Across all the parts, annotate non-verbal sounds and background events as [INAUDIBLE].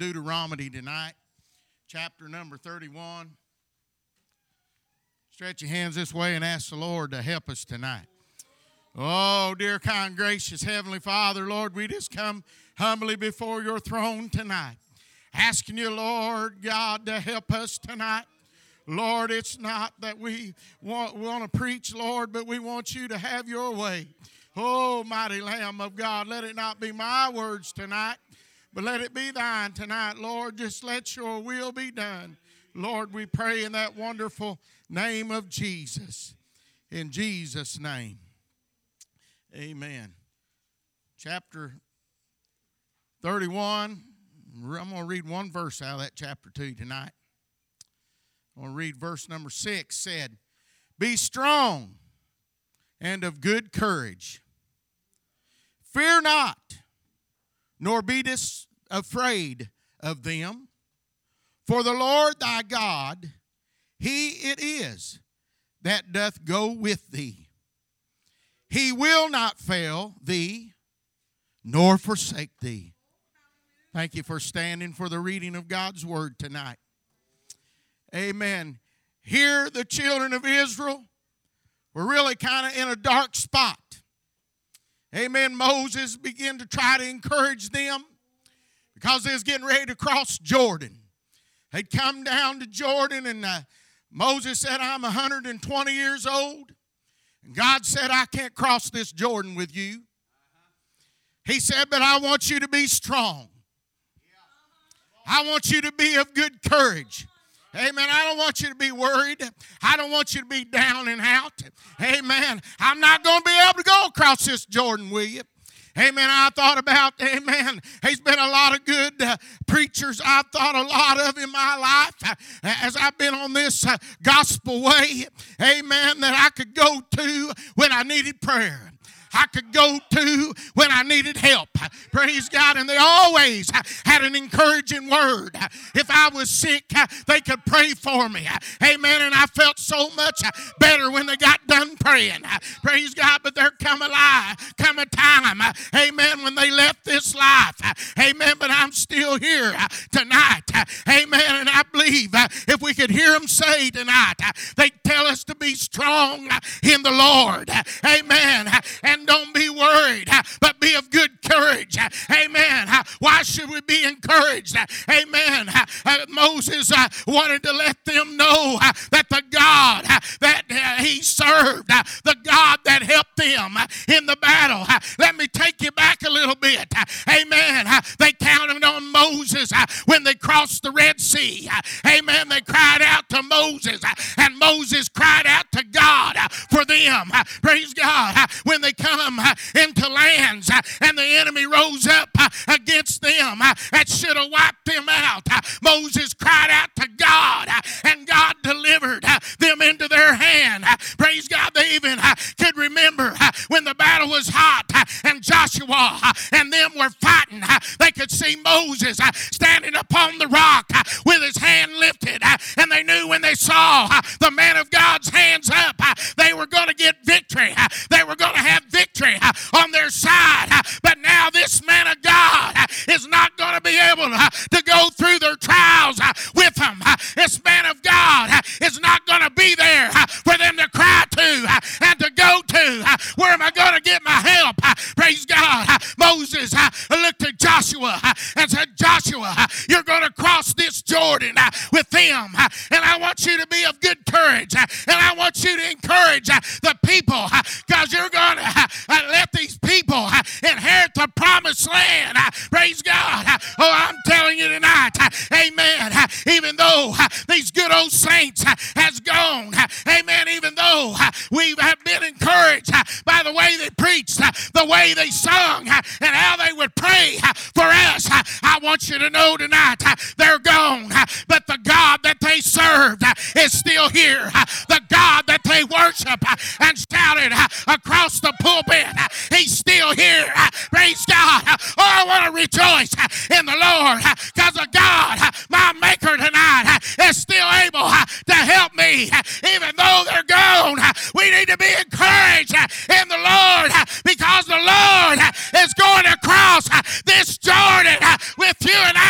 Deuteronomy tonight, chapter number 31. Stretch your hands this way and ask the Lord to help us tonight. Oh, dear, kind, gracious Heavenly Father, Lord, we just come humbly before your throne tonight, asking you, Lord God, to help us tonight. Lord, it's not that we want, want to preach, Lord, but we want you to have your way. Oh, mighty Lamb of God, let it not be my words tonight, but let it be thine tonight, Lord. Just let your will be done. Lord, we pray in that wonderful name of Jesus. In Jesus' name. Amen. Chapter 31. I'm going to read one verse out of that chapter 2 tonight. I'm going to read verse number 6 said, Be strong and of good courage. Fear not, nor be dis- afraid of them, for the Lord thy God, he it is that doth go with thee. He will not fail thee, nor forsake thee. Thank you for standing for the reading of God's word tonight. Amen. Here, the children of Israel were really kind of in a dark spot. Amen. Moses began to try to encourage them because they was getting ready to cross Jordan. They'd come down to Jordan, and uh, Moses said, I'm 120 years old. And God said, I can't cross this Jordan with you. He said, But I want you to be strong. I want you to be of good courage. Amen. I don't want you to be worried. I don't want you to be down and out. Amen. I'm not going to be able to go across this Jordan with you. Amen. I thought about, amen. He's been a lot of good uh, preachers I've thought a lot of in my life uh, as I've been on this uh, gospel way. Amen. That I could go to when I needed prayer. I could go to when I needed help. Praise God. And they always had an encouraging word. If I was sick, they could pray for me. Amen. And I felt so much better when they got done praying. Praise God. But there come a lie, come a time, amen, when they left this life. Amen. But I'm still here tonight. Amen. And I believe if we could hear them say tonight, they tell us to be strong in the Lord. Amen. And and don't be worried, but be of good courage. Amen. Why should we be encouraged? Amen. Uh, Moses uh, wanted to let them know that the God that uh, he served, the God that helped them in the battle. Let me take you back a little bit. Amen. They counted on Moses when they crossed the Red Sea. Amen. They cried out to Moses, and Moses cried out to God for them. Praise God. When they come uh, into lands uh, and the enemy rose up uh, against them uh, that should have wiped them out. Uh, Moses cried out to God uh, and God delivered them into their hand. Praise God. They even could remember when the battle was hot and Joshua and them were fighting. They could see Moses standing upon the rock with his hand lifted. And they knew when they saw the man of God's hands up, they were going to get victory. They were going to have victory Uh, on their side. Uh, but now this man of God uh, is not going to be able to go through their trials with them. This man of God is not going to be there for them to cry to and to go to. Where am I going to get my help? Praise God. Moses looked at Joshua and said, Joshua, you're going to cross this Jordan with them. And I want you to be of good courage. And I want you to encourage the people because you're going to let these people inherit the promised land. Uh, praise God. Uh, oh, I'm telling you tonight, uh, amen. Even though these good old saints has gone, amen, even though we have been encouraged by the way they preached, the way they sung, and how they would pray for us, I want you to know tonight they're gone. But the God that they served is still here. The God that they worship and shouted across the pulpit, He's still here. Praise God. Oh, I want to rejoice in the Lord because of God, my Maker tonight, is still able to help me. Even though they're gone, we need to be encouraged in the Lord because the Lord is going to cross this Jordan with you and I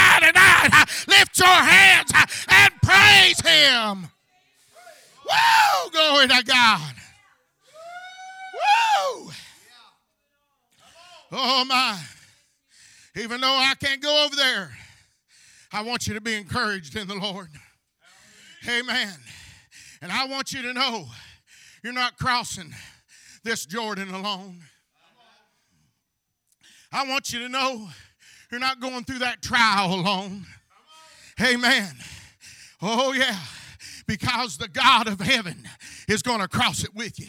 Oh my. Even though I can't go over there, I want you to be encouraged in the Lord. Amen. And I want you to know you're not crossing this Jordan alone. I want you to know you're not going through that trial alone. Amen. Oh, yeah. Because the God of heaven is going to cross it with you.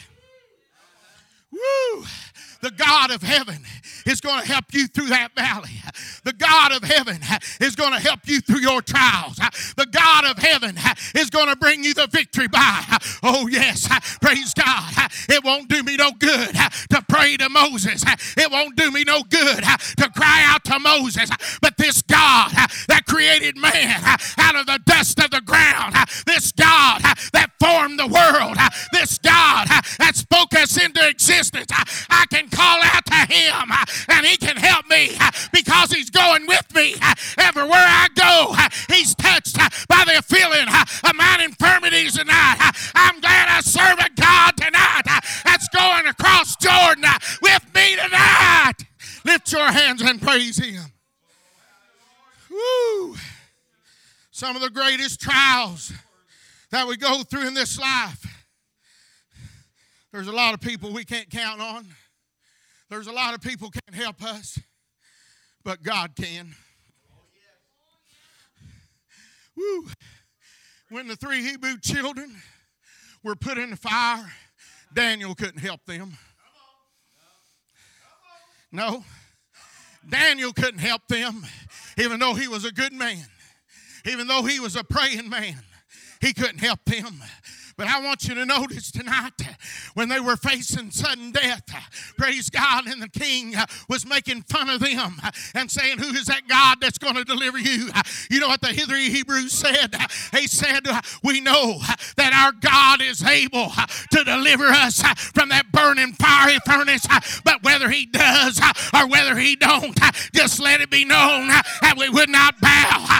Woo! The God of heaven is going to help you through that valley. The God of heaven is going to help you through your trials. The God of heaven is going to bring you the victory by. Oh, yes. Praise God. It won't do me no good to pray to Moses. It won't do me no good to cry out to Moses. But this God that created man out of the dust of the ground, this God that formed the world, this God that spoke us into existence, I can call out to him uh, and he can help me uh, because he's going with me uh, everywhere I go. He's touched by the feeling of mine infirmities tonight. I'm glad I serve a God tonight that's going across Jordan with me tonight. Lift your hands and praise him. Woo. Some of the greatest trials that we go through in this life. There's a lot of people we can't count on. There's a lot of people can't help us, but God can. Woo. When the three Hebrew children were put in the fire, Daniel couldn't help them. No. Daniel couldn't help them, even though he was a good man, even though he was a praying man. He couldn't help them. But I want you to notice tonight uh, when they were facing sudden death, uh, praise God, and the king uh, was making fun of them and saying, Who is that God that's going to deliver you? You know what the Hebrews said? He said, We know that our God is able to deliver us from that burning fiery furnace, but whether he does or whether he don't, just let it be known that we would not bow.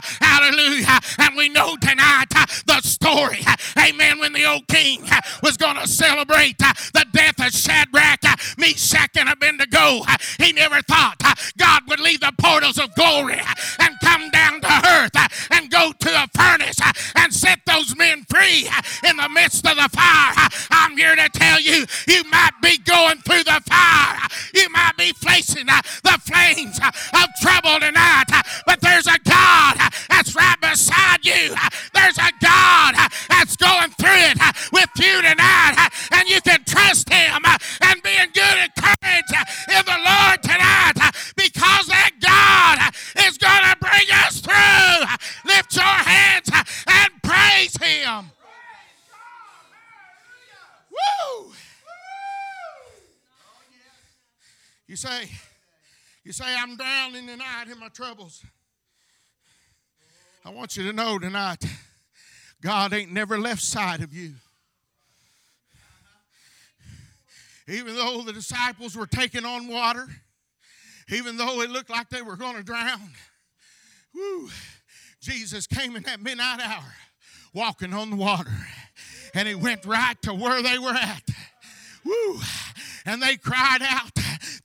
Celebrate uh, the death of Shadrach, uh, Meshach, and Abednego, uh, he never thought God would leave the portals of glory and come down to earth and go to a furnace and set those men free in the midst of the fire. I'm here to tell you, you might be going through the fire. You might be facing the flames of trouble tonight, but there's a God that's right beside you. There's a God that's going through it with you tonight, and you can trust Him uh, and be in good courage uh, in the Lord tonight uh, because that God is going to bring us through. Lift your hands and praise Him. Woo! You say, you say, I'm drowning tonight in my troubles. I want you to know tonight, God ain't never left sight of you. Even though the disciples were taking on water, even though it looked like they were going to drown, whoo, Jesus came in that midnight hour walking on the water. And he went right to where they were at. Woo. And they cried out,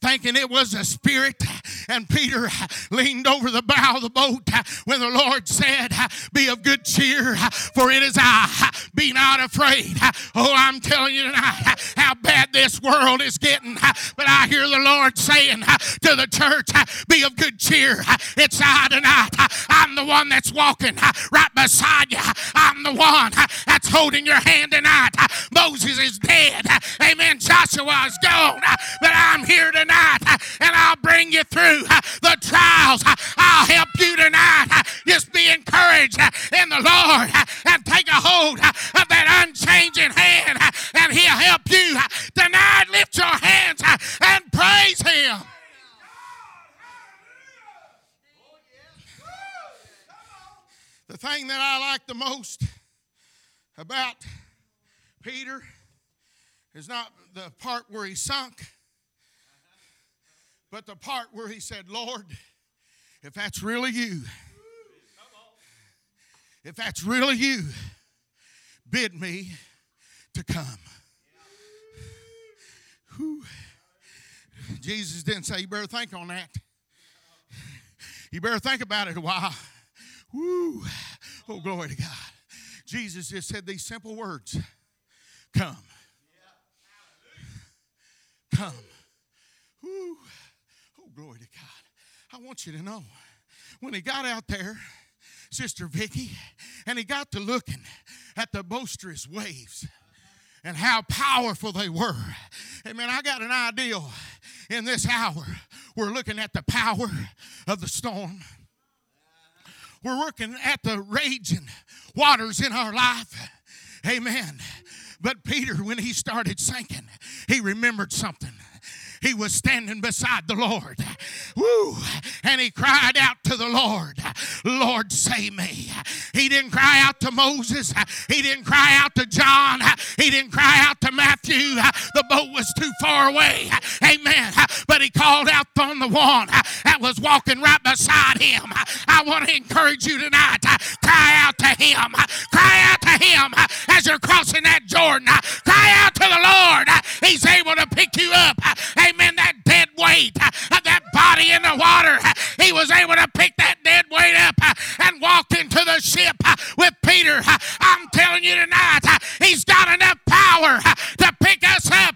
thinking it was a spirit. And Peter leaned over the bow of the boat when the Lord said, Be of good cheer, for it is I. Be not afraid. Oh, I'm telling you tonight how bad this world is getting. But I hear the Lord saying to the church, Be of good cheer. It's I tonight. I'm the one that's walking right beside you. I'm the one that's holding your hand tonight. Moses is dead. Amen. Joshua is gone. Uh, but I'm here tonight uh, and I'll bring you through uh, the trials. I'll help you tonight. Just be encouraged in the Lord and take a hold of that unchanging hand and He'll help you. Tonight, lift your hands and praise Him. The thing that I like the most about Peter is not the part where he sunk, but the part where he said, Lord, if that's really you, if that's really you, bid me to come. Whew. Jesus didn't say, You better think on that. You better think about it a while. Woo. Oh, glory to God. Jesus just said these simple words Come. Come. Woo. Oh, glory to God. I want you to know when he got out there, Sister Vicky, and he got to looking at the boisterous waves and how powerful they were. Amen. I got an idea in this hour. We're looking at the power of the storm. We're looking at the raging waters in our life. Amen. But Peter, when he started sinking, he remembered something he was standing beside the Lord. Woo! And he cried out to the Lord, Lord, save me. He didn't cry out to Moses. He didn't cry out to John. He didn't cry out to Matthew. The boat was too far away. Amen. But he called out on the one that was walking right beside him. I want to encourage you tonight. Cry out to him. Cry out to him as you're crossing that Jordan. Cry out to the Lord. He's able to pick you up. Amen. That dead weight of that body in the water. He was able to pick that dead weight up uh, and walk into the ship uh, with Peter. I'm telling you tonight, he's got enough power to pick us up,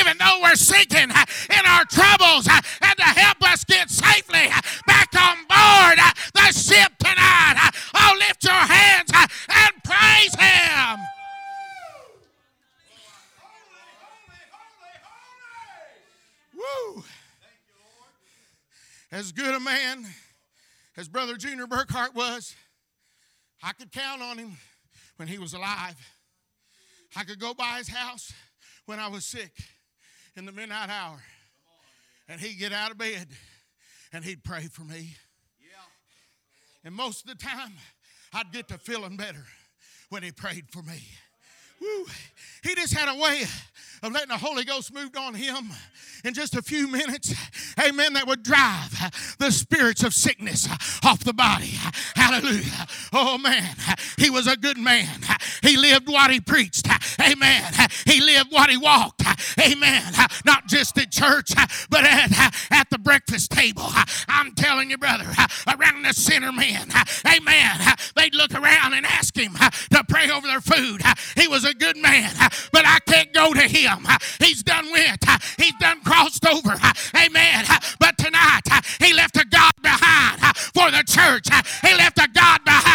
even though we're sinking in our troubles, and to help us get safely As good a man as Brother Junior Burkhart was, I could count on him when he was alive. I could go by his house when I was sick in the midnight hour. And he'd get out of bed and he'd pray for me. And most of the time, I'd get to feeling better when he prayed for me. Woo. He just had a way of letting the Holy Ghost move on him in just a few minutes. Amen. That would drive the spirits of sickness off the body. Hallelujah. Oh man, he was a good man. He lived what he preached. Amen. He lived what he walked. Amen. Not just at church, but at, at the breakfast table. I'm telling you, brother, around the sinner men. Amen. They'd look around and ask him to pray over their food. He was a good man, but I can't go to him. He's done went. He's done crossed over. Amen. But tonight, he left a God behind for the church. He left a God behind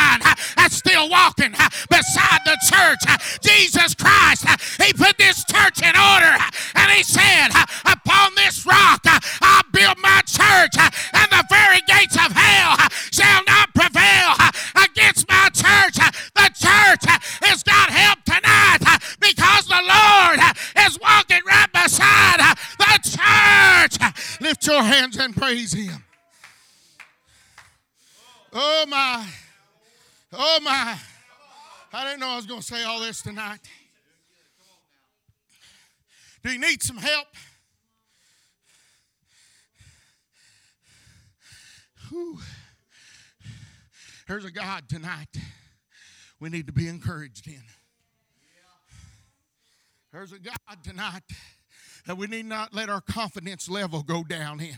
still walking beside the church. Jesus Christ, he put this church in order and he said, Upon this rock I'll build my church, and the very gates of hell shall not prevail against my church. The church has got help tonight because the Lord is walking right beside the church. Lift your hands and praise Him. Oh my. Oh my. I didn't know I was going to say all this tonight. Do you need some help? Whew. There's a God tonight we need to be encouraged in. There's a God tonight that we need not let our confidence level go down in.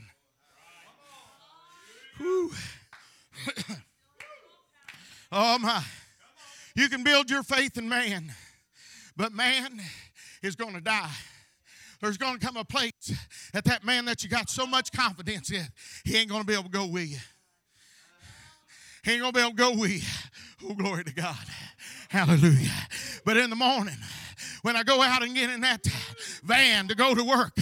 Whew. [COUGHS] [COUGHS] [COUGHS] oh my. You can build your faith in man, but man is going to die. There's going to come a place that that man that you got so much confidence in, he ain't going to be able to go with you. He ain't going to be able to go with you. Oh, glory to God. Hallelujah. But in the morning, when I go out and get in that van to go to work,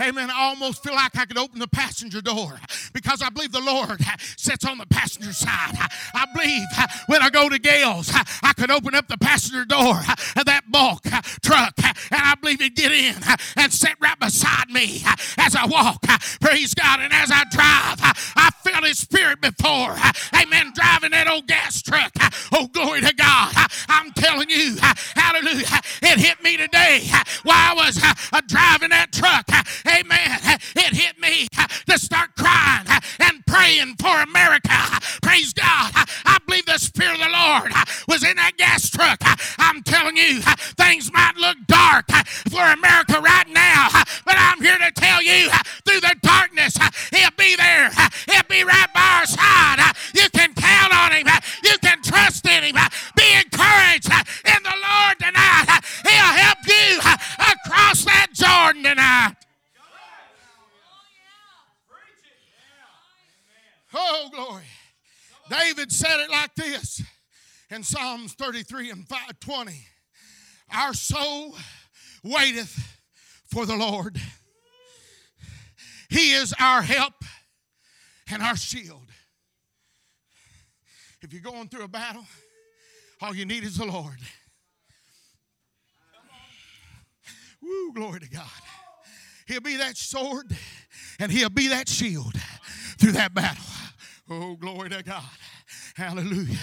amen, I almost feel like I could open the passenger door because I believe the Lord sits on the passenger side. I believe when I go to Gales, I could open up the passenger door of that bulk truck and I believe he'd get in and sit right beside me as I walk. Praise God. And as I drive, I felt his spirit before. Amen. Driving that old gas truck. Oh, glory to God. I'm telling you, hallelujah. It hit me today while I was driving that truck. Amen. It hit me to start crying and praying for America. Praise God. I believe the Spirit of the Lord was in that gas truck. I'm telling you, things might look dark for America in Psalms 33 and 20. Our soul waiteth for the Lord. He is our help and our shield. If you're going through a battle, all you need is the Lord. Woo, glory to God. He'll be that sword and he'll be that shield through that battle. Oh, glory to God. Hallelujah.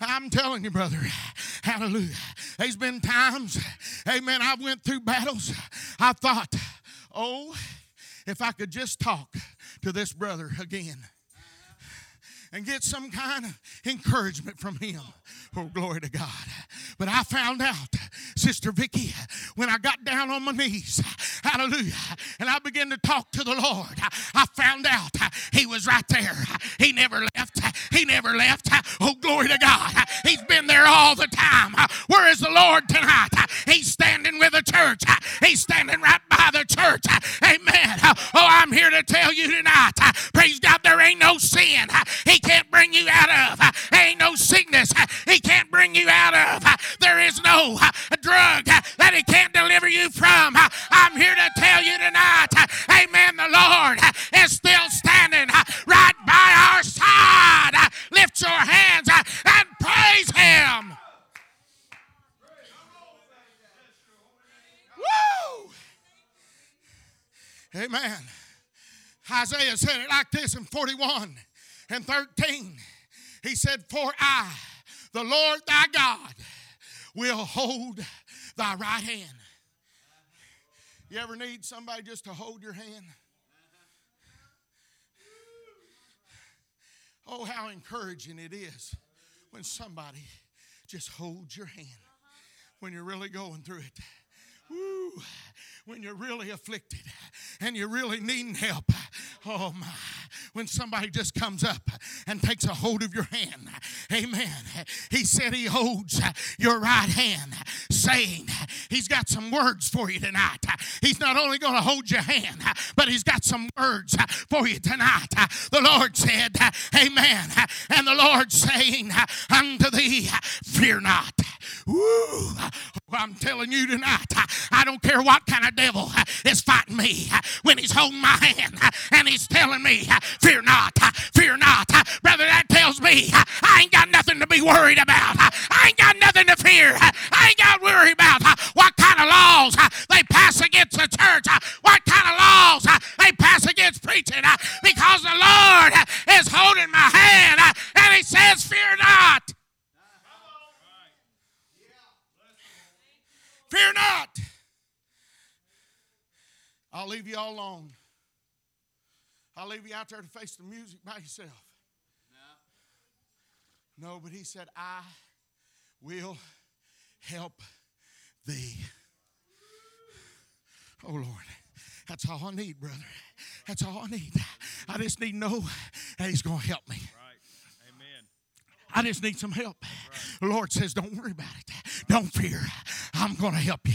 I'm telling you, brother. Hallelujah. There's been times, amen, I went through battles. I thought, oh, if I could just talk to this brother again and get some kind of encouragement from him. Oh, glory to God. But I found out, Sister Vicky, when I got down on my knees, hallelujah, and I began to talk to the Lord, I found out he was right there. He never left. He never left. Oh, glory to God. He's been there all the time. Where is the Lord tonight? He's standing with the church. He's standing right by the church. Amen. Oh, I'm here to tell you tonight. Praise God, there ain't no sin. He can't bring you out of. Ain't no sickness he can't bring you out of. There is no uh, drug uh, that he can't deliver you from. Uh, I'm here to tell you tonight, amen, the Lord is still standing right by our side. Lift your hands and praise him. Woo! Amen. Isaiah said it like this in 41 and 13. He said, For I, the Lord thy God, will hold thy right hand. You ever need somebody just to hold your hand? Oh, how encouraging it is when somebody just holds your hand when you're really going through it. Woo, when you're really afflicted and you're really needing help. Oh my. When somebody just comes up and takes a hold of your hand. Amen. He said he holds your right hand, saying he's got some words for you tonight. He's not only going to hold your hand, but he's got some words for you tonight. The Lord said, Amen. And the Lord saying unto thee, Fear not. Woo. I'm telling you tonight, I don't care what kind of devil is fighting me when he's holding my hand and he's telling me, Fear not, fear not. Brother, that tells me I ain't got nothing to be worried about. I ain't got nothing to fear. I ain't got to worry about what kind of laws they pass against the church, what kind of laws they pass against preaching, because the Lord is holding my hand and he says, Fear not. Fear not. I'll leave you all alone. I'll leave you out there to face the music by yourself. No, no but he said, I will help thee. Oh, Lord. That's all I need, brother. That's all I need. I just need to know that he's going to help me. I just need some help. The Lord says, Don't worry about it. Don't fear. I'm going to help you.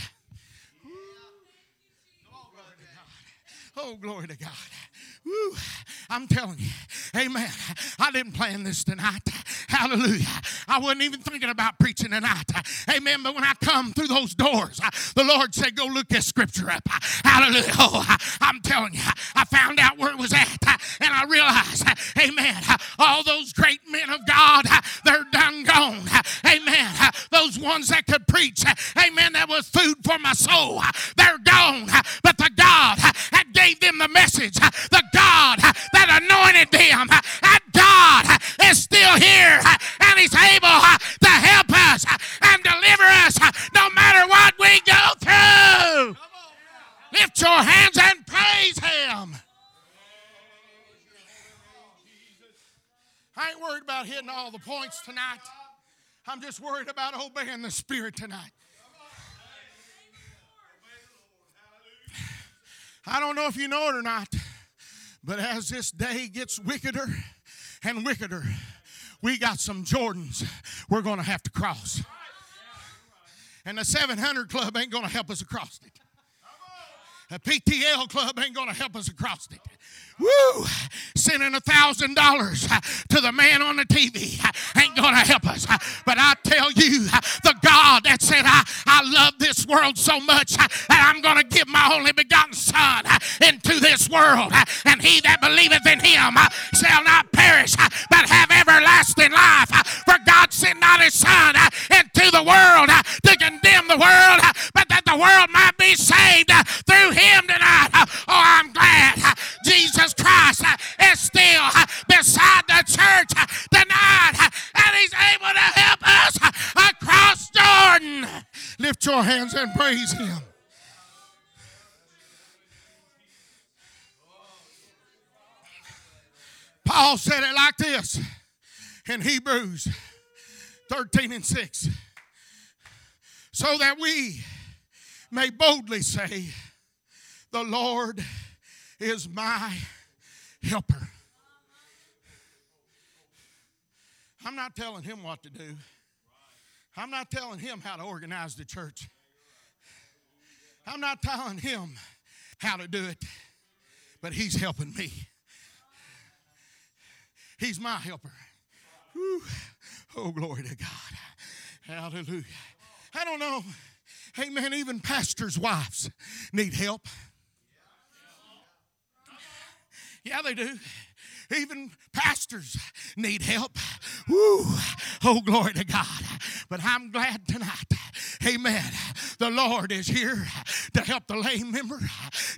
Oh, glory to God. Woo, I'm telling you, amen. I didn't plan this tonight. Hallelujah. I wasn't even thinking about preaching tonight. Amen. But when I come through those doors, the Lord said, Go look this scripture up. Hallelujah. Oh, I'm telling you, I found out where it was at. And I realized, amen, all those great men of God, they're done gone. Amen. Those ones that could preach, amen, that was food for my soul, they're gone. But the God gave them the message, uh, the God uh, that anointed them, uh, that God is still here and He's able to help us and deliver us no matter what we go through. Lift your hands and praise Him. I ain't worried about hitting all the points tonight. I'm just worried about obeying the Spirit tonight. I don't know if you know it or not, but as this day gets wickeder and wickeder, we got some Jordans we're going to have to cross. And the 700 Club ain't going to help us across it. A PTL Club ain't going to help us across it. Woo! Sending a thousand dollars to the man on the TV ain't gonna help us. But I tell you, the God that said, I, I love this world so much that I'm gonna give my only begotten Son into this world. And he that believeth in him shall not perish, but have everlasting life. For God sent not his Son into the world to condemn the world, but that the world might be saved uh, through him tonight. Uh, oh, I'm glad uh, Jesus Christ is still beside the church tonight, and He's able to help us across Jordan. Lift your hands and praise Him. Paul said it like this in Hebrews 13 and 6 so that we may boldly say, The Lord is my helper. I'm not telling him what to do. I'm not telling him how to organize the church. I'm not telling him how to do it, but he's helping me. He's my helper. Whew. Oh, glory to God. Hallelujah. I don't know. Hey, man, even pastors' wives need help. Yeah, they do. Even pastors need help. Woo. Oh, glory to God. But I'm glad tonight, amen. The Lord is here to help the lay member,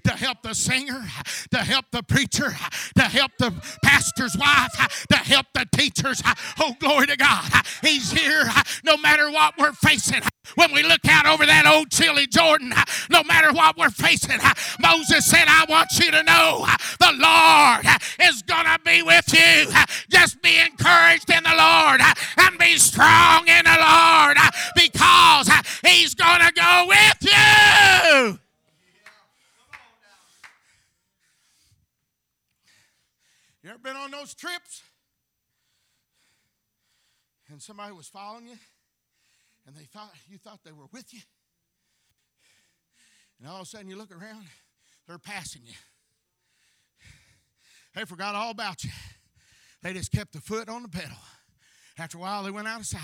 to help the singer, to help the preacher, to help the pastor's wife, to help the teachers. Oh, glory to God. He's here no matter what we're facing. When we look out over that old chilly Jordan, no matter what we're facing, Moses said, I want you to know the Lord is going to be with you. Just be encouraged in the Lord and be strong in the those trips? And somebody was following you? and they thought you thought they were with you. And all of a sudden you look around, they're passing you. They forgot all about you. They just kept the foot on the pedal. After a while, they went out of sight.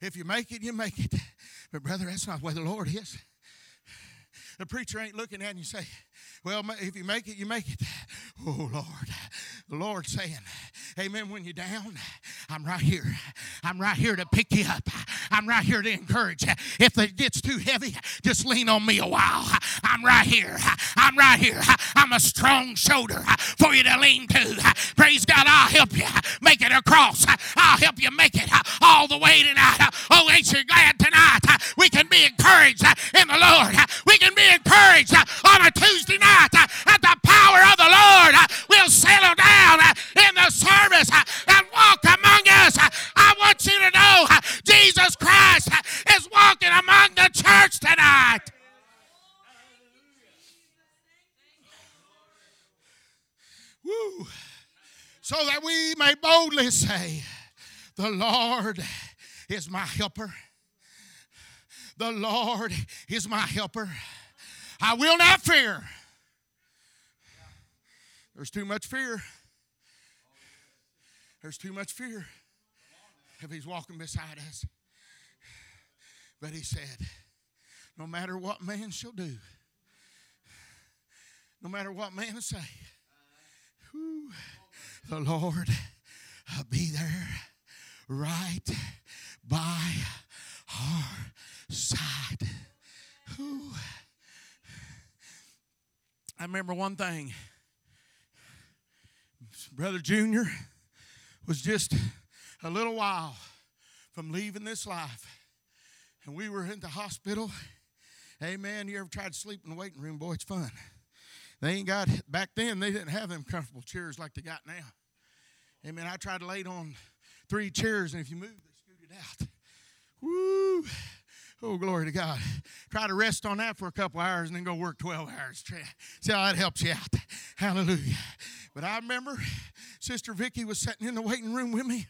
If you make it, you make it. But, brother, that's not way the Lord is. The preacher ain't looking at you and say, well, if you make it, you make it. [LAUGHS] Oh, Lord. The Lord's saying, Amen. When you're down, I'm right here. I'm right here to pick you up. I'm right here to encourage you. If it gets too heavy, just lean on me a while. I'm right here. I'm right here. I'm a strong shoulder for you to lean to. Praise God. I'll help you make it across. I'll help you make it all the way tonight. Oh, ain't you glad tonight we can be encouraged in the Lord? We can be encouraged on a Tuesday night at the power of the Lord We'll settle down in the service uh, and walk among us. Uh, I want you to know Jesus Christ is walking among the church tonight. Woo. So that we may boldly say, The Lord is my helper. The Lord is my helper. I will not fear. There's too much fear. There's too much fear if he's walking beside us. But he said, no matter what man shall do, no matter what man say, whew, the Lord will be there right by our side. Whew. I remember one thing. Brother Junior was just a little while from leaving this life. And we were in the hospital. Amen. You ever tried to sleep in the waiting room? Boy, it's fun. They ain't got, back then, they didn't have them comfortable chairs like they got now. Amen. I tried to lay on three chairs, and if you move, they scooted out. Woo! Oh, glory to God. Try to rest on that for a couple hours and then go work 12 hours. See how that helps you out. Hallelujah. But I remember Sister Vicky was sitting in the waiting room with me.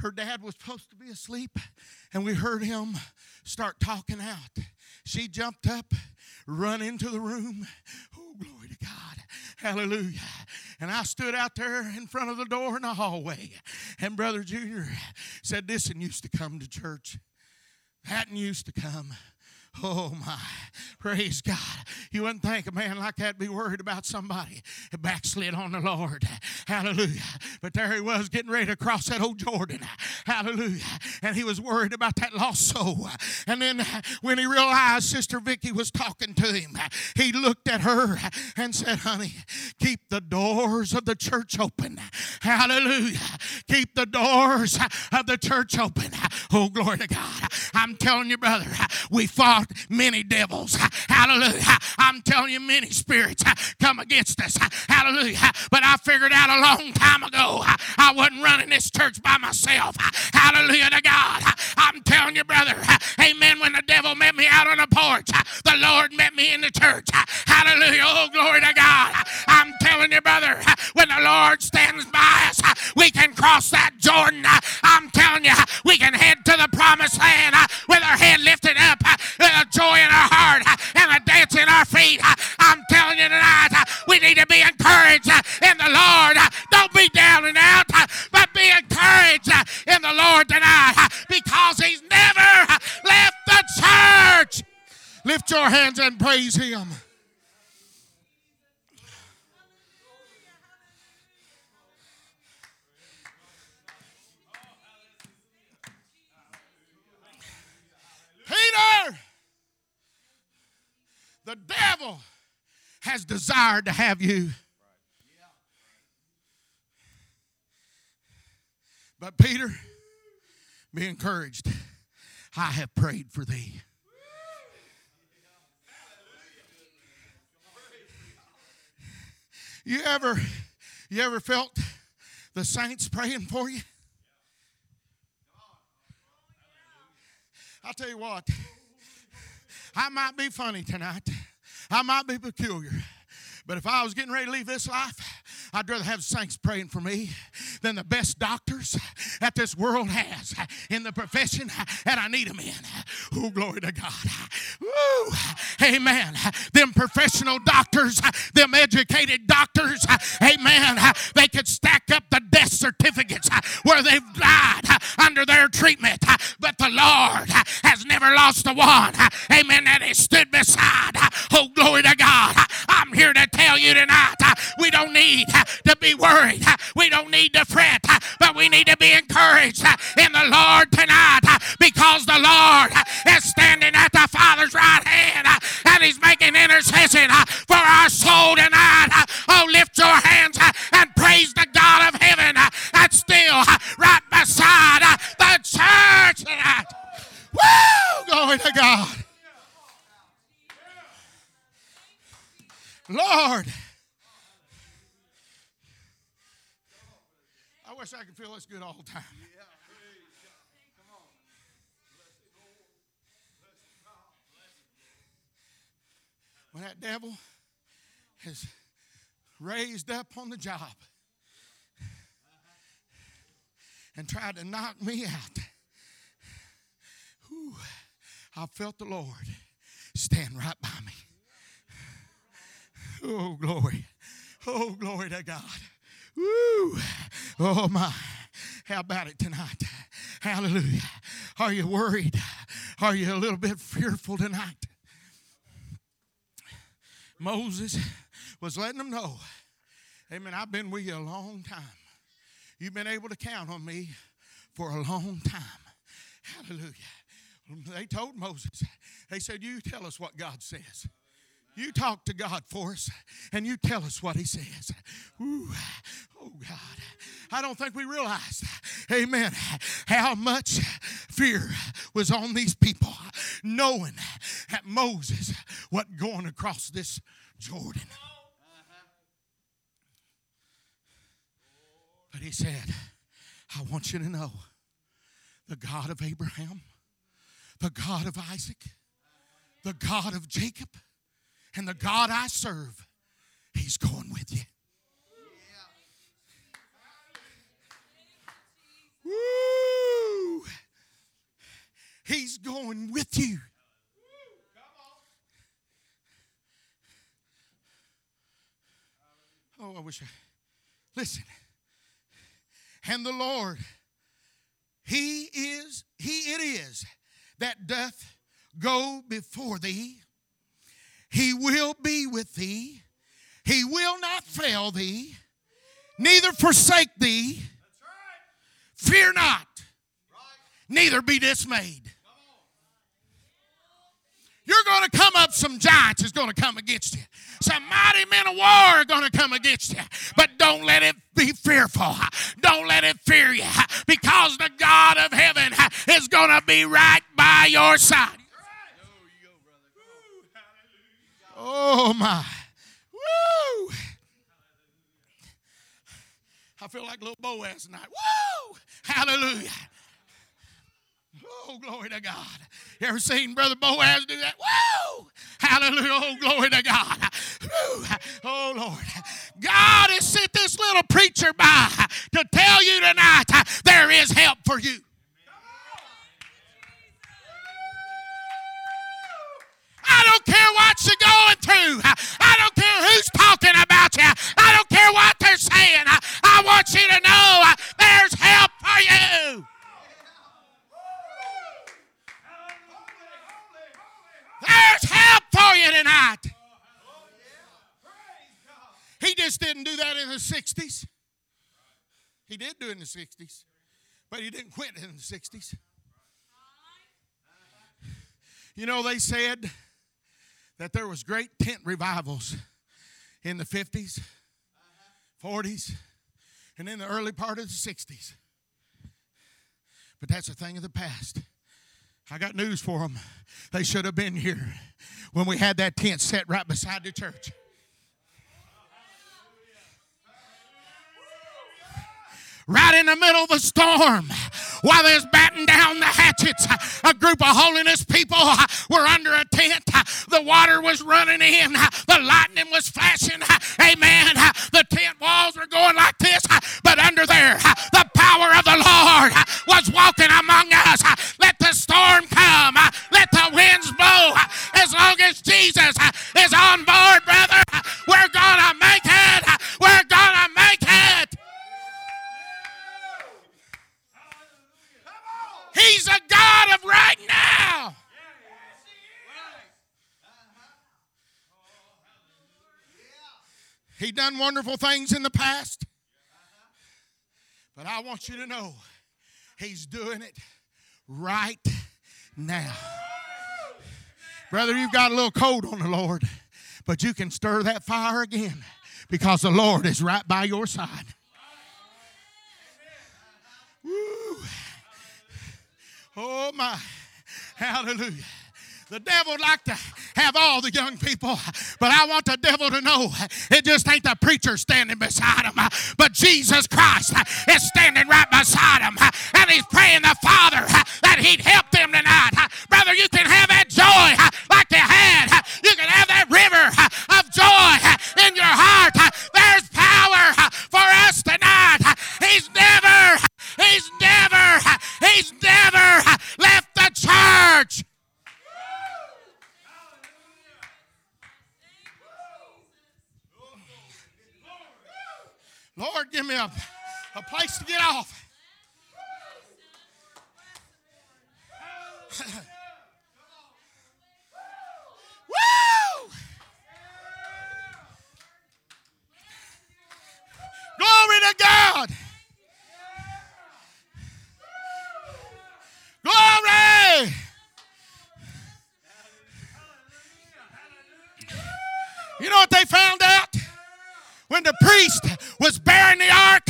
Her dad was supposed to be asleep, and we heard him start talking out. She jumped up, run into the room. Oh, glory to God. Hallelujah. And I stood out there in front of the door in the hallway. And Brother Junior said, This and used to come to church. Hadn't used to come. Oh my, praise God. You wouldn't think a man like that be worried about somebody backslid on the Lord. Hallelujah. But there he was getting ready to cross that old Jordan. Hallelujah. And he was worried about that lost soul. And then when he realized Sister Vicky was talking to him, he looked at her and said, Honey, keep the doors of the church open. Hallelujah. Keep the doors of the church open. Oh, glory to God. I'm telling you, brother, we fought many devils. Hallelujah. I'm telling you, many spirits come against us. Hallelujah. But I figured out a long time ago I wasn't running this church by myself. Hallelujah to God. I'm telling you, brother. Amen. When the devil met me out on the porch, the Lord met me in the church. Hallelujah. Oh, glory to God. I'm telling you, brother, when the Lord stands by us, we can cross that Jordan. I'm telling you, we can head to the promised land with our head lifted up a joy in our heart uh, and a dance in our feet. Uh, I'm telling you tonight, uh, we need to be encouraged in the Lord. Don't be down and out, but be encouraged in the Lord tonight because He's never left the church. Lift your hands and praise Him. Peter! The devil has desired to have you. But Peter, be encouraged. I have prayed for thee. You ever you ever felt the saints praying for you? I'll tell you what, I might be funny tonight. I might be peculiar. But if I was getting ready to leave this life, I'd rather have saints praying for me than the best doctors that this world has in the profession that I need them in. Oh, glory to God. Woo. Amen. Them professional doctors, them educated doctors, amen. They could stack up the death certificates where they've died under their treatment. But the Lord has never lost a one. Amen. That He stood beside. Oh, tell you tonight uh, we don't need uh, to be worried. Uh, we don't need to fret, but we need to be encouraged in the Lord tonight because the Lord is standing at the Father's right hand and He's making intercession for our soul tonight. Oh, lift your hands and praise the God of heaven that's still right beside the church tonight. Woo! Glory to God. Lord. I wish I could feel this good all the time. When that devil is raised up on the job and tried to knock me out, whew, I felt the Lord stand right by me. Oh, glory. Oh, glory to God. Woo. Oh, my. How about it tonight? Hallelujah. Are you worried? Are you a little bit fearful tonight? Moses was letting them know, Amen. I've been with you a long time. You've been able to count on me for a long time. Hallelujah. They told Moses, they said, You tell us what God says. You talk to God for us and you tell us what He says. Ooh, oh, God. I don't think we realized, amen, how much fear was on these people knowing that Moses wasn't going across this Jordan. But He said, I want you to know the God of Abraham, the God of Isaac, the God of Jacob and the God I serve, He's going with you. Woo! He's going with you. Oh, I wish I. Listen. And the Lord, He is, He it is that doth go before thee. He will be with thee. He will not fail thee, neither forsake thee. Fear not, neither be dismayed. You're going to come up, some giants is going to come against you. Some mighty men of war are going to come against you. But don't let it be fearful. Don't let it fear you because the God of heaven is going to be right by your side. Oh, my. Woo! I feel like little Boaz tonight. Woo! Hallelujah. Oh, glory to God. You ever seen Brother Boaz do that? Woo! Hallelujah. Oh, glory to God. Woo! Oh, Lord. God has sent this little preacher by to tell you tonight uh, there is help for you. I don't care what you're going through. I don't care who's talking about you. I don't care what they're saying. I want you to know there's help for you. There's help for you tonight. He just didn't do that in the 60s. He did do it in the 60s, but he didn't quit in the 60s. You know, they said that there was great tent revivals in the 50s, 40s, and in the early part of the 60s. But that's a thing of the past. I got news for them. They should have been here when we had that tent set right beside the church. Right in the middle of the storm while they was batting down the hatchets. A group of holiness people were under a tent. The water was running in. The lightning was flashing. Amen. The tent walls were going like this. But under there, the power of the Lord was walking among us. Let the storm come. Let the winds blow. As long as Jesus He done wonderful things in the past. But I want you to know he's doing it right now. Brother, you've got a little cold on the Lord, but you can stir that fire again because the Lord is right by your side. Woo. Oh my. Hallelujah. The devil would like to have all the young people, but I want the devil to know it just ain't the preacher standing beside him, but Jesus Christ is standing right beside him, and he's praying the Father that he'd help them tonight. Brother, you can have that joy like you had. You can have that river of joy in your heart. There's power for us tonight. He's never, he's never, he's never left the church. Lord, give me a, a place to get off. [LAUGHS] Woo! Glory to God. Glory. You know what they found out? when the priest was bearing the ark,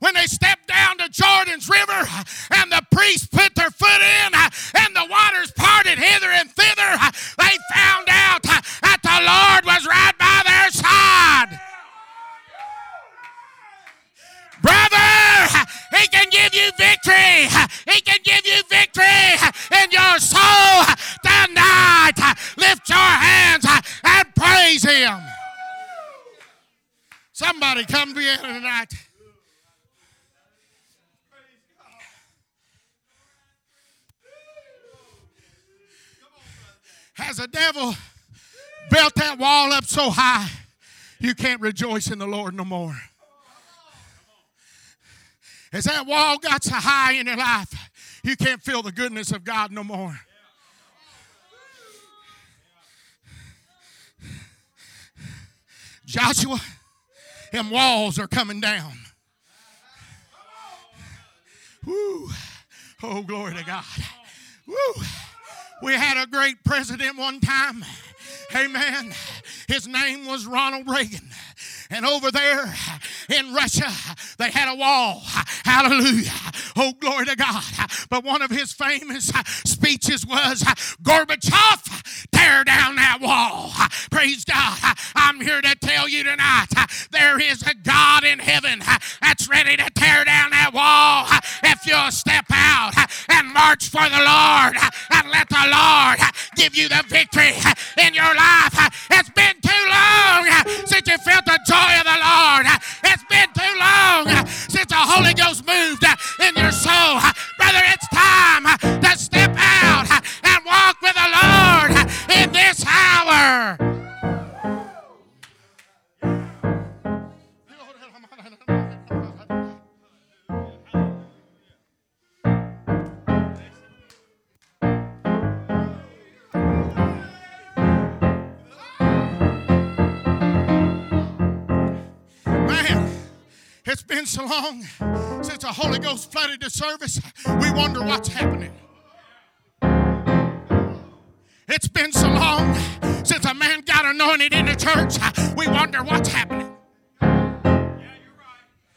when they stepped down to Jordan's river and the priest put their foot in and the waters parted hither and thither, they found out that the Lord was right by their side. Brother, He can give you victory, He can so high, you can't rejoice in the Lord no more. As that wall got so high in your life, you can't feel the goodness of God no more. Joshua, them walls are coming down. Woo. Oh, glory to God. Woo. We had a great president one time. Amen. His name was Ronald Reagan. And over there in Russia, they had a wall. Hallelujah. Oh, glory to God. But one of his famous speeches was Gorbachev, tear down that wall. Praise God. I'm here to tell you tonight there is a God in heaven that's ready to tear down that wall if you'll step out and march for the Lord and let the Lord give you the victory in your life. It's been too long since you felt the joy of the Lord. It's been too long since the Holy Ghost moved it's been so long since the Holy Ghost flooded the service, we wonder what's happening. It's been so long since a man got anointed in the church, we wonder what's happening.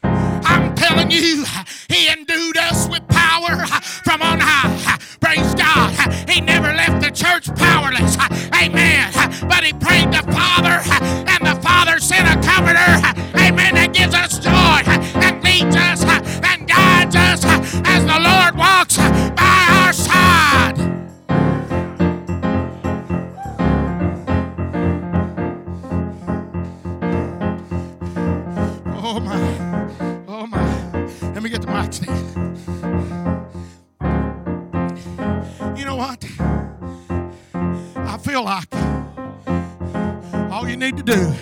I'm telling you, He endued us with power from on high. Praise God. He never left the church powerless. Amen. But He prayed the Father, and the Father sent a comforter. Amen. That gives us joy leads us and guides us as the Lord walks by our side. Oh my, oh my. Let me get the mic stand. You know what? I feel like all you need to do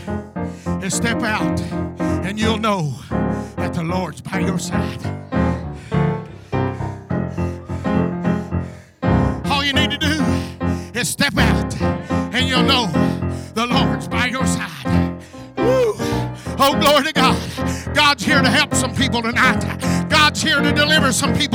some people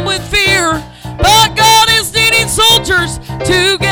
with fear. But God is needing soldiers to get.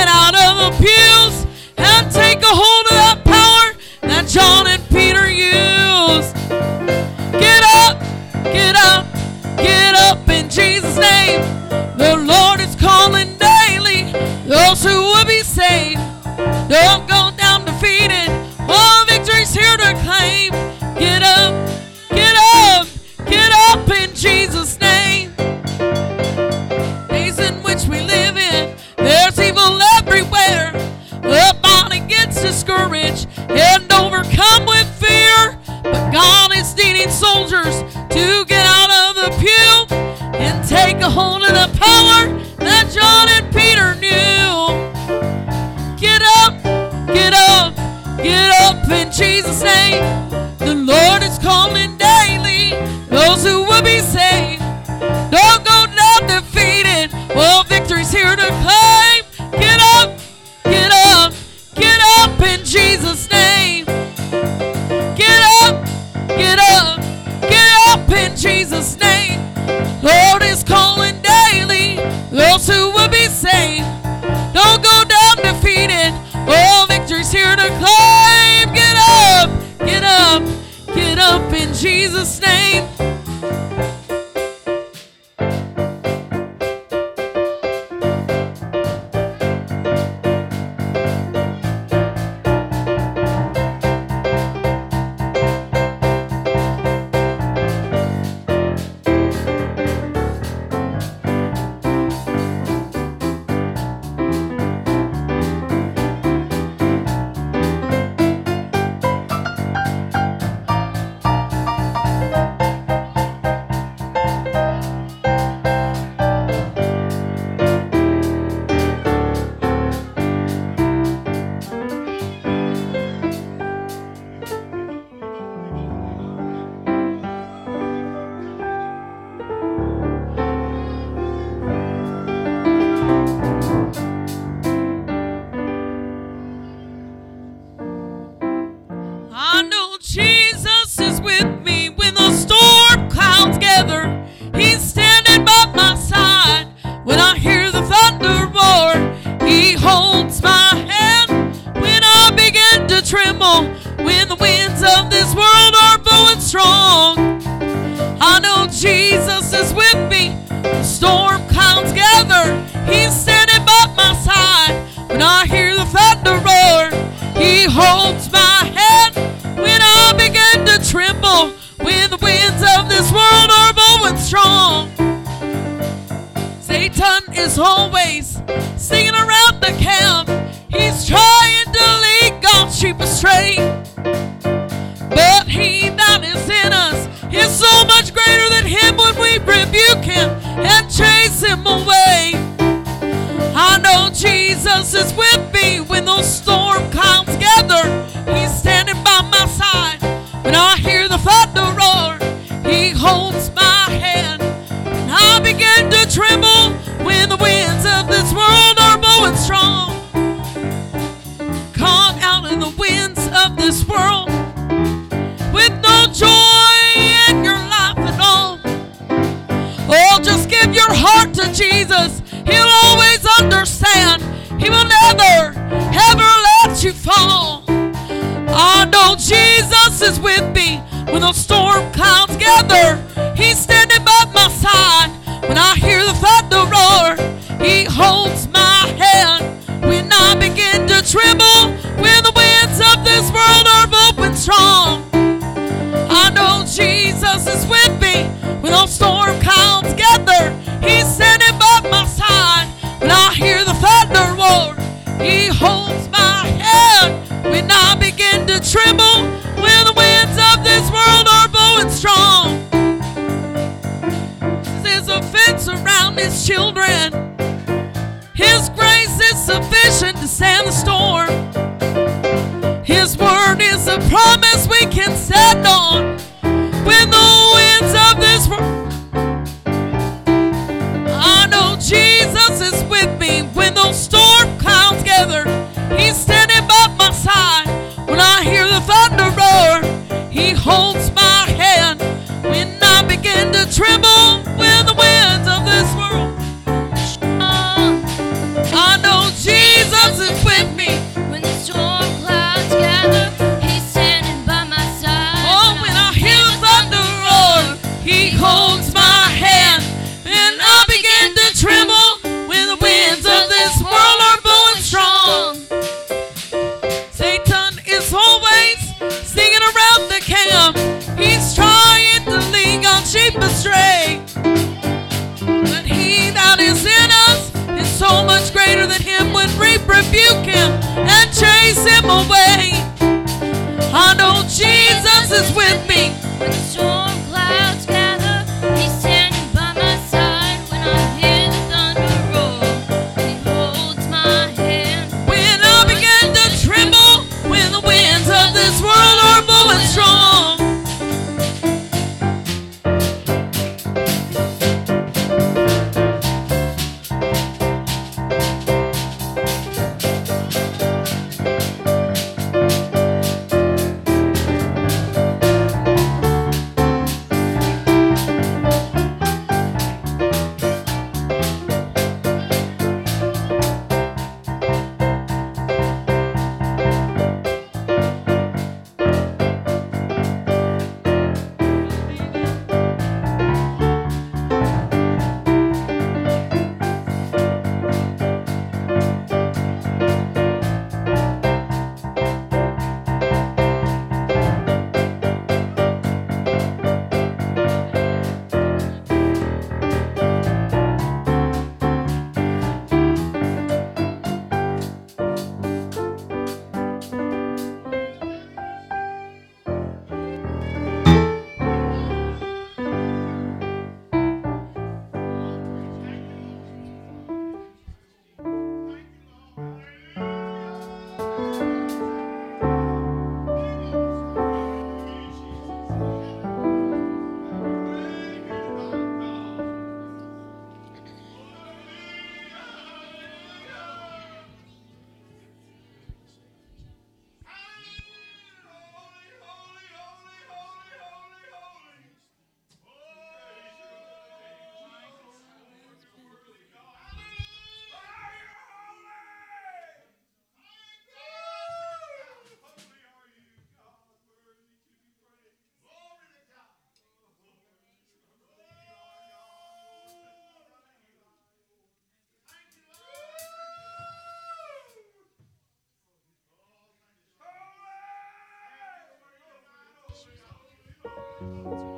I've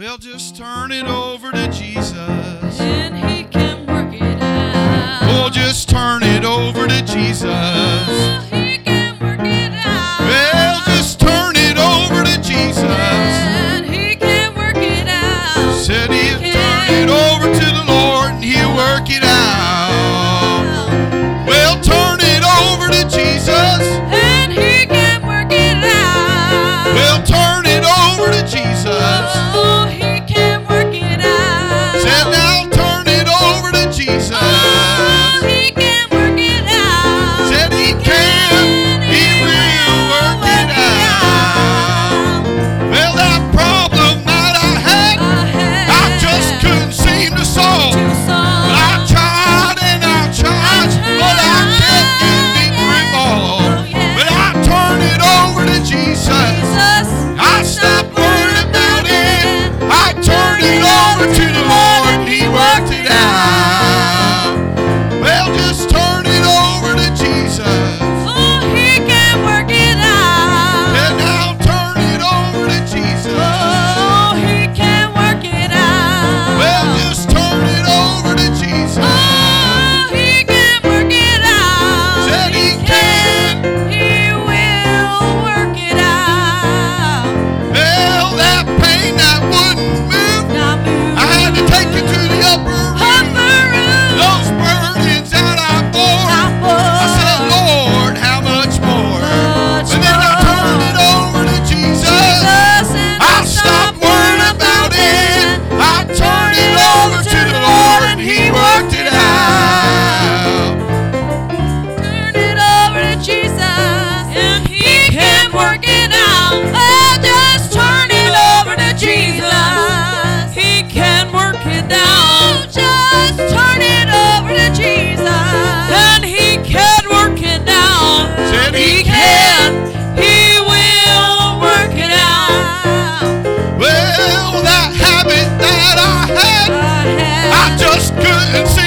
We'll just turn it over to Jesus. And he can work it out. We'll just turn it over to Jesus.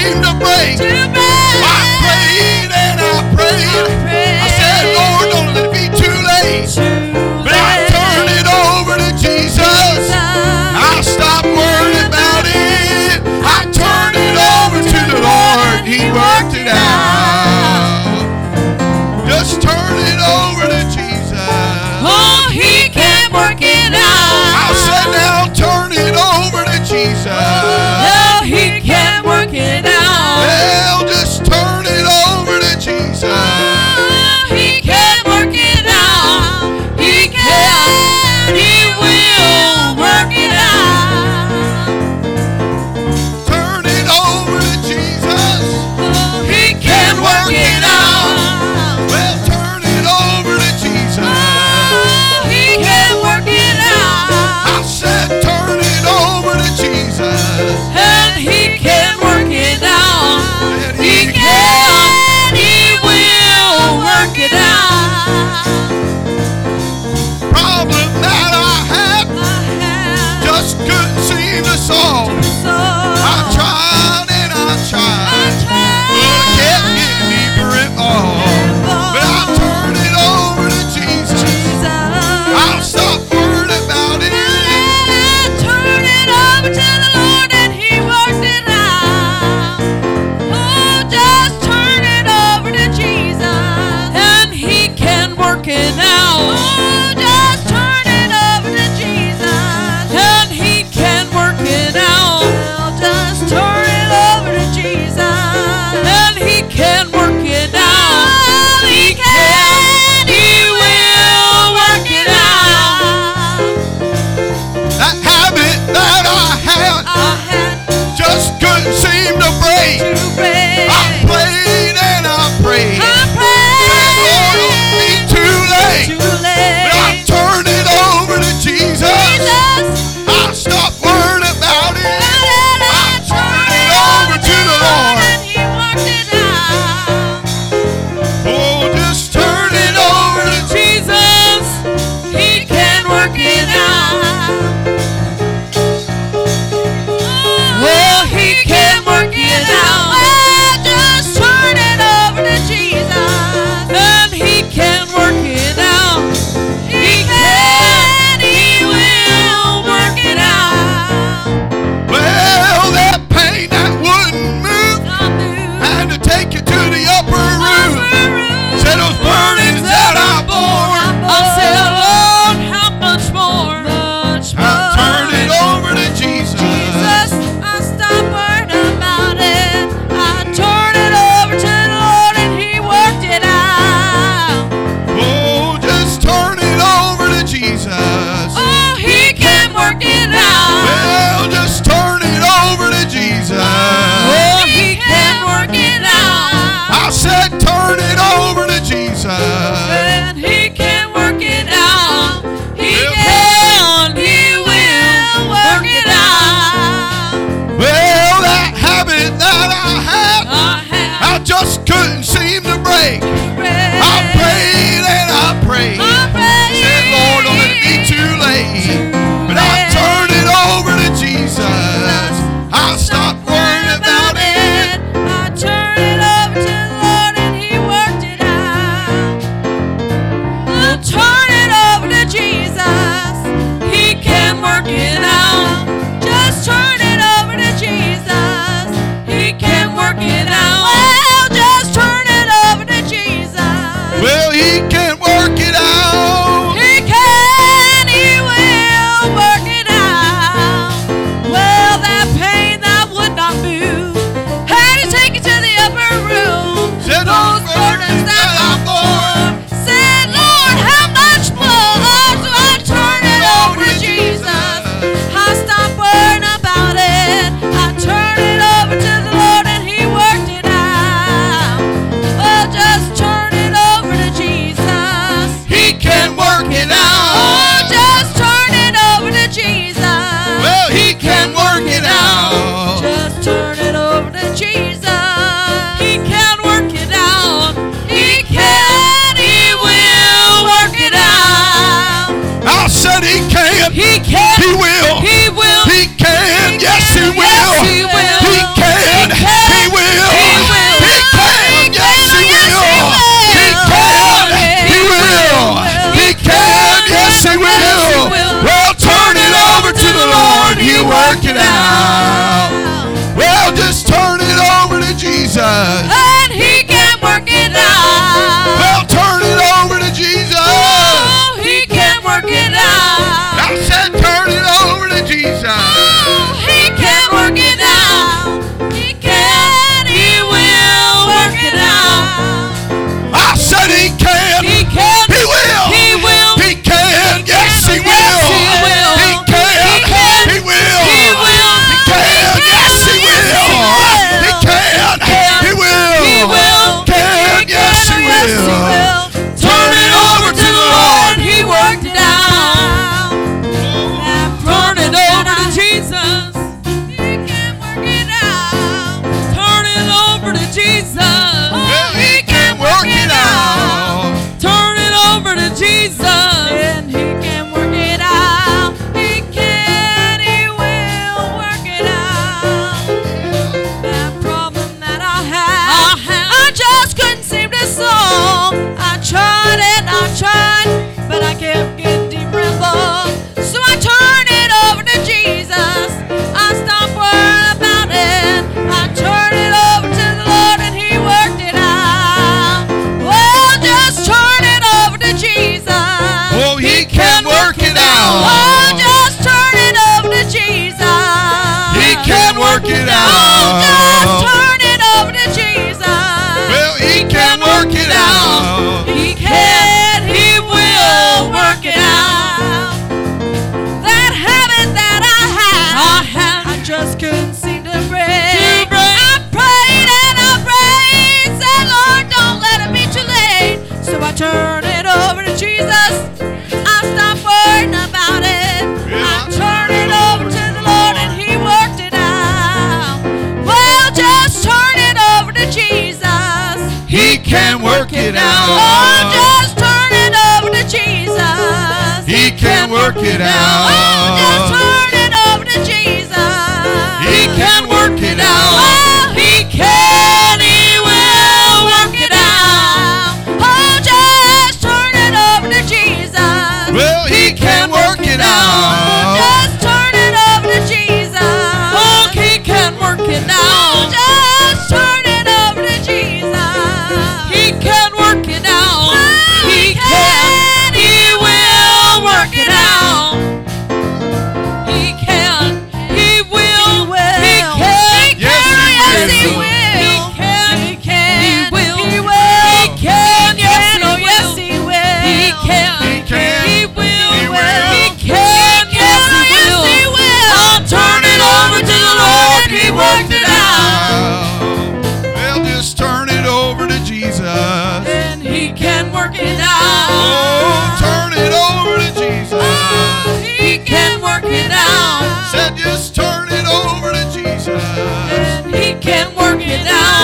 seemed to break. Too bad. I prayed and I prayed. I, prayed. I said, Lord, don't let it be too late. Too but I turned it over to Jesus. I stopped worrying about it. I turned it over to the Lord. He worked it out. Just turn it over to Jesus. Oh, He can work it out. I said, now turn it over to Jesus. Jesus.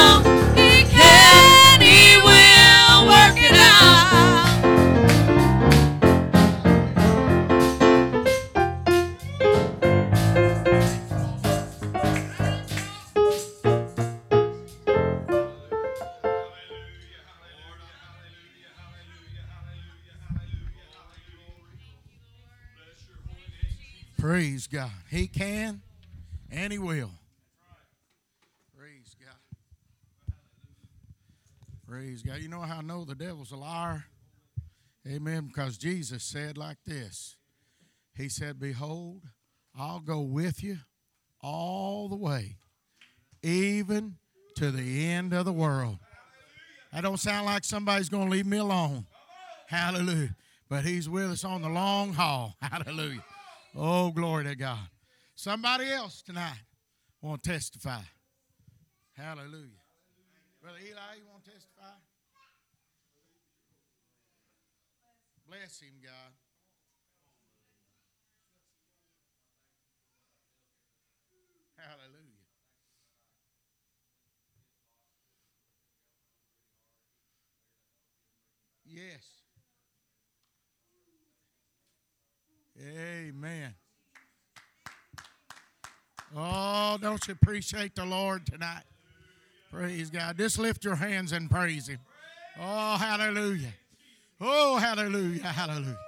It Praise God. You know how I know the devil's a liar? Amen. Because Jesus said like this He said, Behold, I'll go with you all the way, even to the end of the world. That don't sound like somebody's going to leave me alone. Hallelujah. But he's with us on the long haul. [LAUGHS] Hallelujah. Oh, glory to God. Somebody else tonight want to testify. Hallelujah. Brother Eli, you want to testify? Bless him, God. Hallelujah. Yes. Amen. Oh, don't you appreciate the Lord tonight? Praise God. Just lift your hands and praise Him. Oh, hallelujah. Oh, hallelujah. Hallelujah.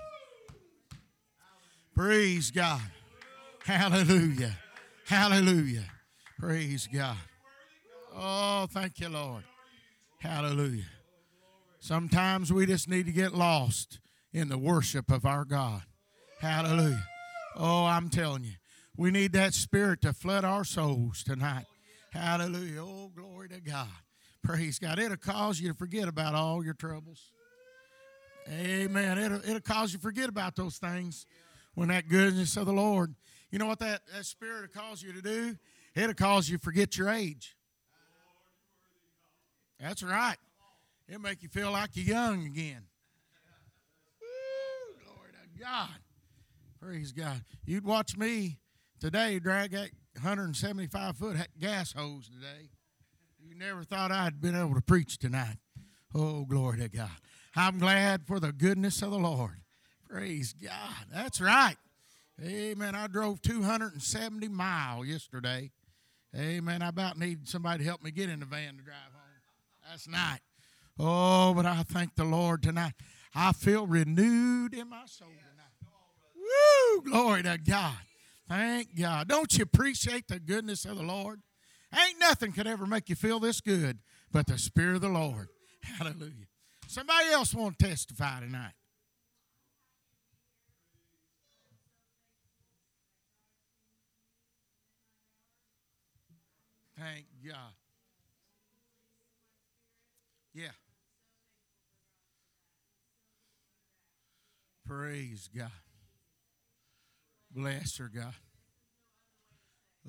Praise God. Hallelujah. Hallelujah. Praise God. Oh, thank you, Lord. Hallelujah. Sometimes we just need to get lost in the worship of our God. Hallelujah. Oh, I'm telling you, we need that spirit to flood our souls tonight. Hallelujah. Oh, glory to God. Praise God. It'll cause you to forget about all your troubles. Amen. It'll, it'll cause you to forget about those things when that goodness of the Lord. You know what that, that spirit will cause you to do? It'll cause you to forget your age. That's right. It'll make you feel like you're young again. Woo, glory to God. Praise God. You'd watch me today drag that 175 foot gas hose today. You never thought I'd been able to preach tonight. Oh, glory to God. I'm glad for the goodness of the Lord. Praise God. That's right. Amen. I drove 270 miles yesterday. Amen. I about need somebody to help me get in the van to drive home. That's night. Oh, but I thank the Lord tonight. I feel renewed in my soul tonight. Woo! Glory to God. Thank God. Don't you appreciate the goodness of the Lord? Ain't nothing could ever make you feel this good but the Spirit of the Lord. Hallelujah. Somebody else want to testify tonight. Thank God. Yeah. Praise God. Bless her, God.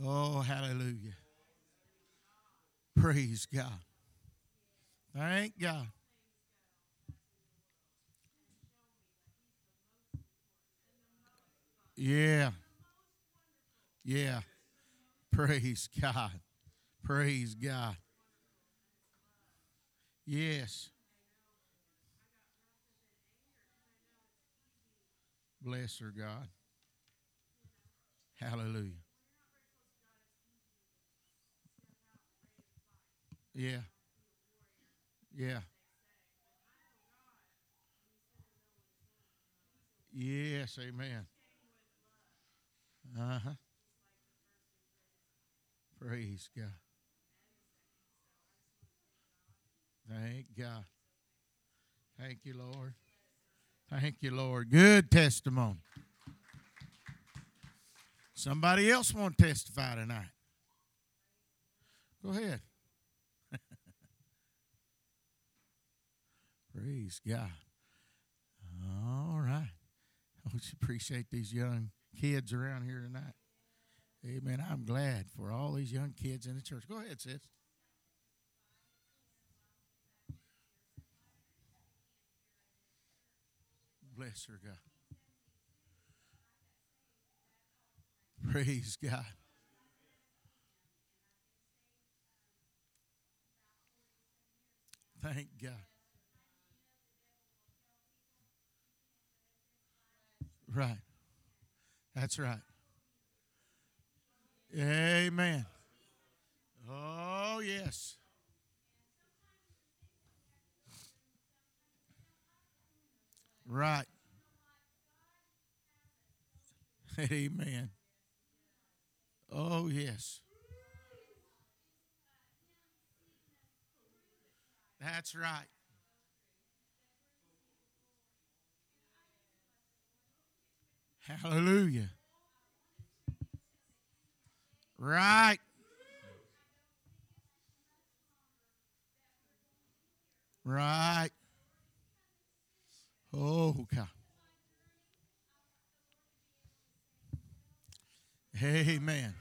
Oh, hallelujah. Praise God. Thank God. Yeah. Yeah. Praise God. Praise God. Yes. Bless her, God. Hallelujah. Yeah. Yeah. Yes, amen. Uh huh. Praise God. Thank God. Thank you, Lord. Thank you, Lord. Good testimony. Somebody else want to testify tonight? Go ahead. [LAUGHS] Praise God. All right. I would appreciate these young kids around here tonight. Amen. I'm glad for all these young kids in the church. Go ahead, sis. Bless her, God. Praise God. Thank God. Right. That's right. Amen. Oh, yes. Right. [LAUGHS] Amen. Oh, yes. That's right. Hallelujah. Right. Right. Oh, God. Amen.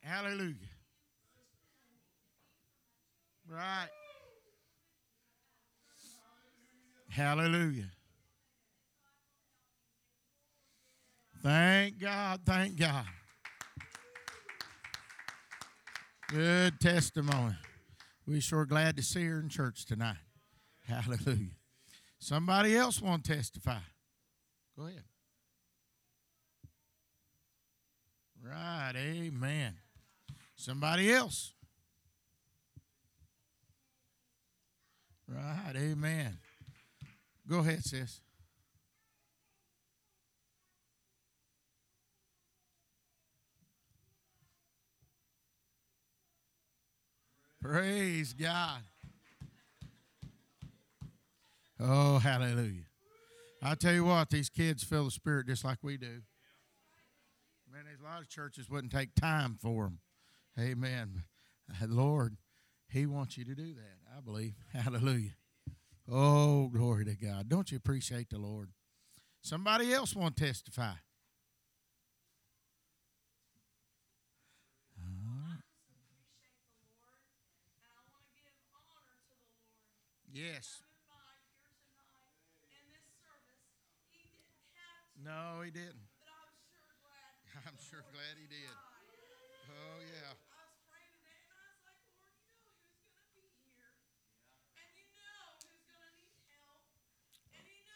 Hallelujah. Right. Hallelujah. Thank God, thank God. Good testimony. We sure glad to see her in church tonight. Hallelujah. Somebody else want to testify. Go ahead. Right, amen. Somebody else. Right, amen. Go ahead, sis. Praise God. Oh, hallelujah. I tell you what, these kids feel the Spirit just like we do. Man, there's a lot of churches wouldn't take time for them. Amen. [LAUGHS] Lord, He wants you to do that, I believe. [LAUGHS] Hallelujah. Oh, glory to God. Don't you appreciate the Lord? Somebody else want to testify. Yes. No, he didn't. [LAUGHS] I'm sure glad he did. Oh, yeah.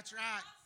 That's right.